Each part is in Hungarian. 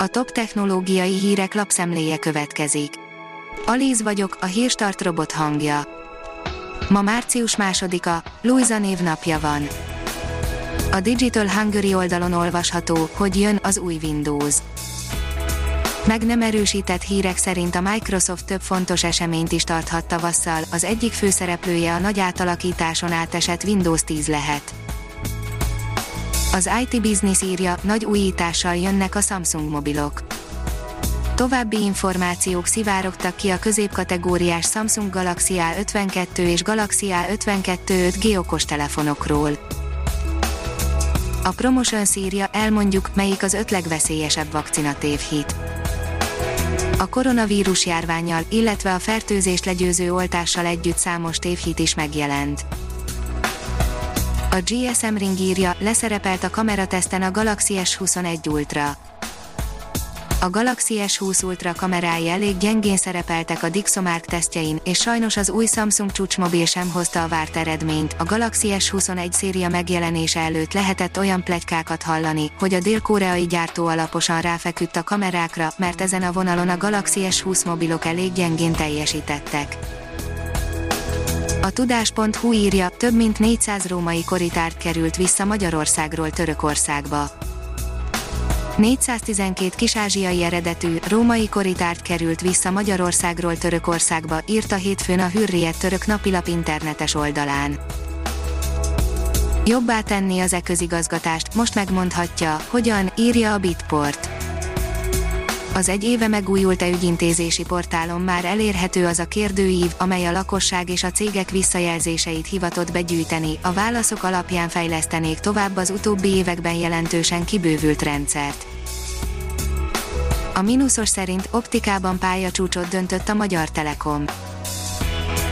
A top technológiai hírek lapszemléje következik. Alíz vagyok, a hírstart robot hangja. Ma március másodika, Luisa névnapja van. A Digital Hungary oldalon olvasható, hogy jön az új Windows. Meg nem erősített hírek szerint a Microsoft több fontos eseményt is tarthat tavasszal, az egyik főszereplője a nagy átalakításon átesett Windows 10 lehet. Az IT Business írja, nagy újítással jönnek a Samsung mobilok. További információk szivárogtak ki a középkategóriás Samsung Galaxy A52 és Galaxy A52 5G okos telefonokról. A Promotion szírja, elmondjuk, melyik az öt legveszélyesebb vakcina tévhit. A koronavírus járványjal, illetve a fertőzést legyőző oltással együtt számos tévhit is megjelent. A GSM Ring írja, leszerepelt a kamerateszten a Galaxy S21 Ultra. A Galaxy S20 Ultra kamerái elég gyengén szerepeltek a Dixomark tesztjein, és sajnos az új Samsung csúcsmobil sem hozta a várt eredményt. A Galaxy S21 széria megjelenése előtt lehetett olyan plegykákat hallani, hogy a dél-koreai gyártó alaposan ráfeküdt a kamerákra, mert ezen a vonalon a Galaxy S20 mobilok elég gyengén teljesítettek. A tudás.hu írja, több mint 400 római koritárt került vissza Magyarországról Törökországba. 412 kisázsiai eredetű, római koritárt került vissza Magyarországról Törökországba, írta hétfőn a Hürriyet török napilap internetes oldalán. Jobbá tenni az e-közigazgatást, most megmondhatja, hogyan, írja a Bitport az egy éve megújult e ügyintézési portálon már elérhető az a kérdőív, amely a lakosság és a cégek visszajelzéseit hivatott begyűjteni, a válaszok alapján fejlesztenék tovább az utóbbi években jelentősen kibővült rendszert. A mínuszos szerint optikában pályacsúcsot döntött a Magyar Telekom.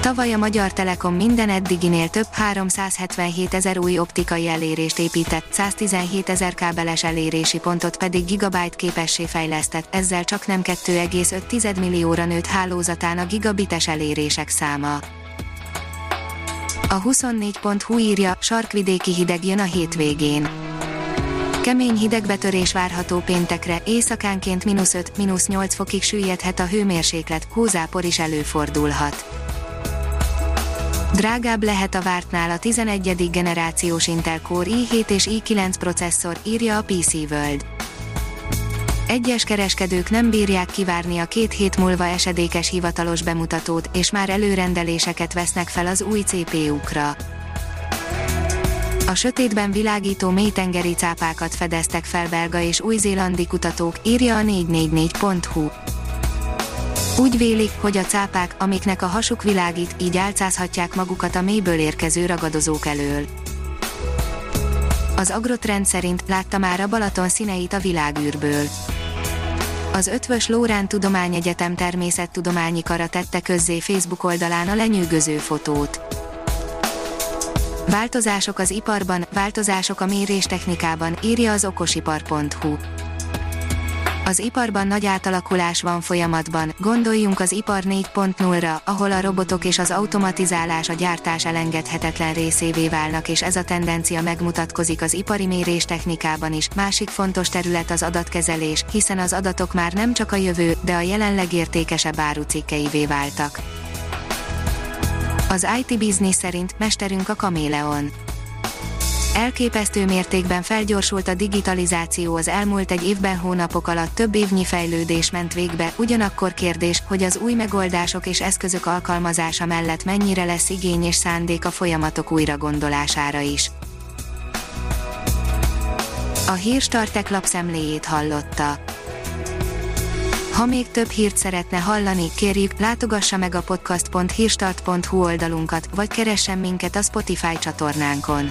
Tavaly a Magyar Telekom minden eddiginél több 377 ezer új optikai elérést épített, 117 ezer kábeles elérési pontot pedig gigabyte képessé fejlesztett, ezzel csak nem 2,5 millióra nőtt hálózatán a gigabites elérések száma. A 24.hu írja, sarkvidéki hideg jön a hétvégén. Kemény hidegbetörés várható péntekre, éjszakánként mínusz 5, mínusz 8 fokig süllyedhet a hőmérséklet, hózápor is előfordulhat. Drágább lehet a vártnál a 11. generációs Intel Core i7 és i9 processzor, írja a PC World. Egyes kereskedők nem bírják kivárni a két hét múlva esedékes hivatalos bemutatót, és már előrendeléseket vesznek fel az új CPU-kra. A sötétben világító mélytengeri cápákat fedeztek fel belga és új-zélandi kutatók, írja a 444.hu. Úgy vélik, hogy a cápák, amiknek a hasuk világít, így álcázhatják magukat a mélyből érkező ragadozók elől. Az Agrotrend szerint látta már a Balaton színeit a világűrből. Az Ötvös Lórán Tudományegyetem természettudományi kara tette közzé Facebook oldalán a lenyűgöző fotót. Változások az iparban, változások a méréstechnikában, írja az okosipar.hu. Az iparban nagy átalakulás van folyamatban, gondoljunk az ipar 4.0-ra, ahol a robotok és az automatizálás a gyártás elengedhetetlen részévé válnak és ez a tendencia megmutatkozik az ipari mérés technikában is. Másik fontos terület az adatkezelés, hiszen az adatok már nem csak a jövő, de a jelenleg értékesebb árucikkeivé váltak. Az IT Business szerint mesterünk a kaméleon Elképesztő mértékben felgyorsult a digitalizáció az elmúlt egy évben hónapok alatt több évnyi fejlődés ment végbe, ugyanakkor kérdés, hogy az új megoldások és eszközök alkalmazása mellett mennyire lesz igény és szándék a folyamatok újragondolására is. A Hírstartek lapszemléjét hallotta. Ha még több hírt szeretne hallani, kérjük, látogassa meg a podcast.hírstart.hu oldalunkat, vagy keressen minket a Spotify csatornánkon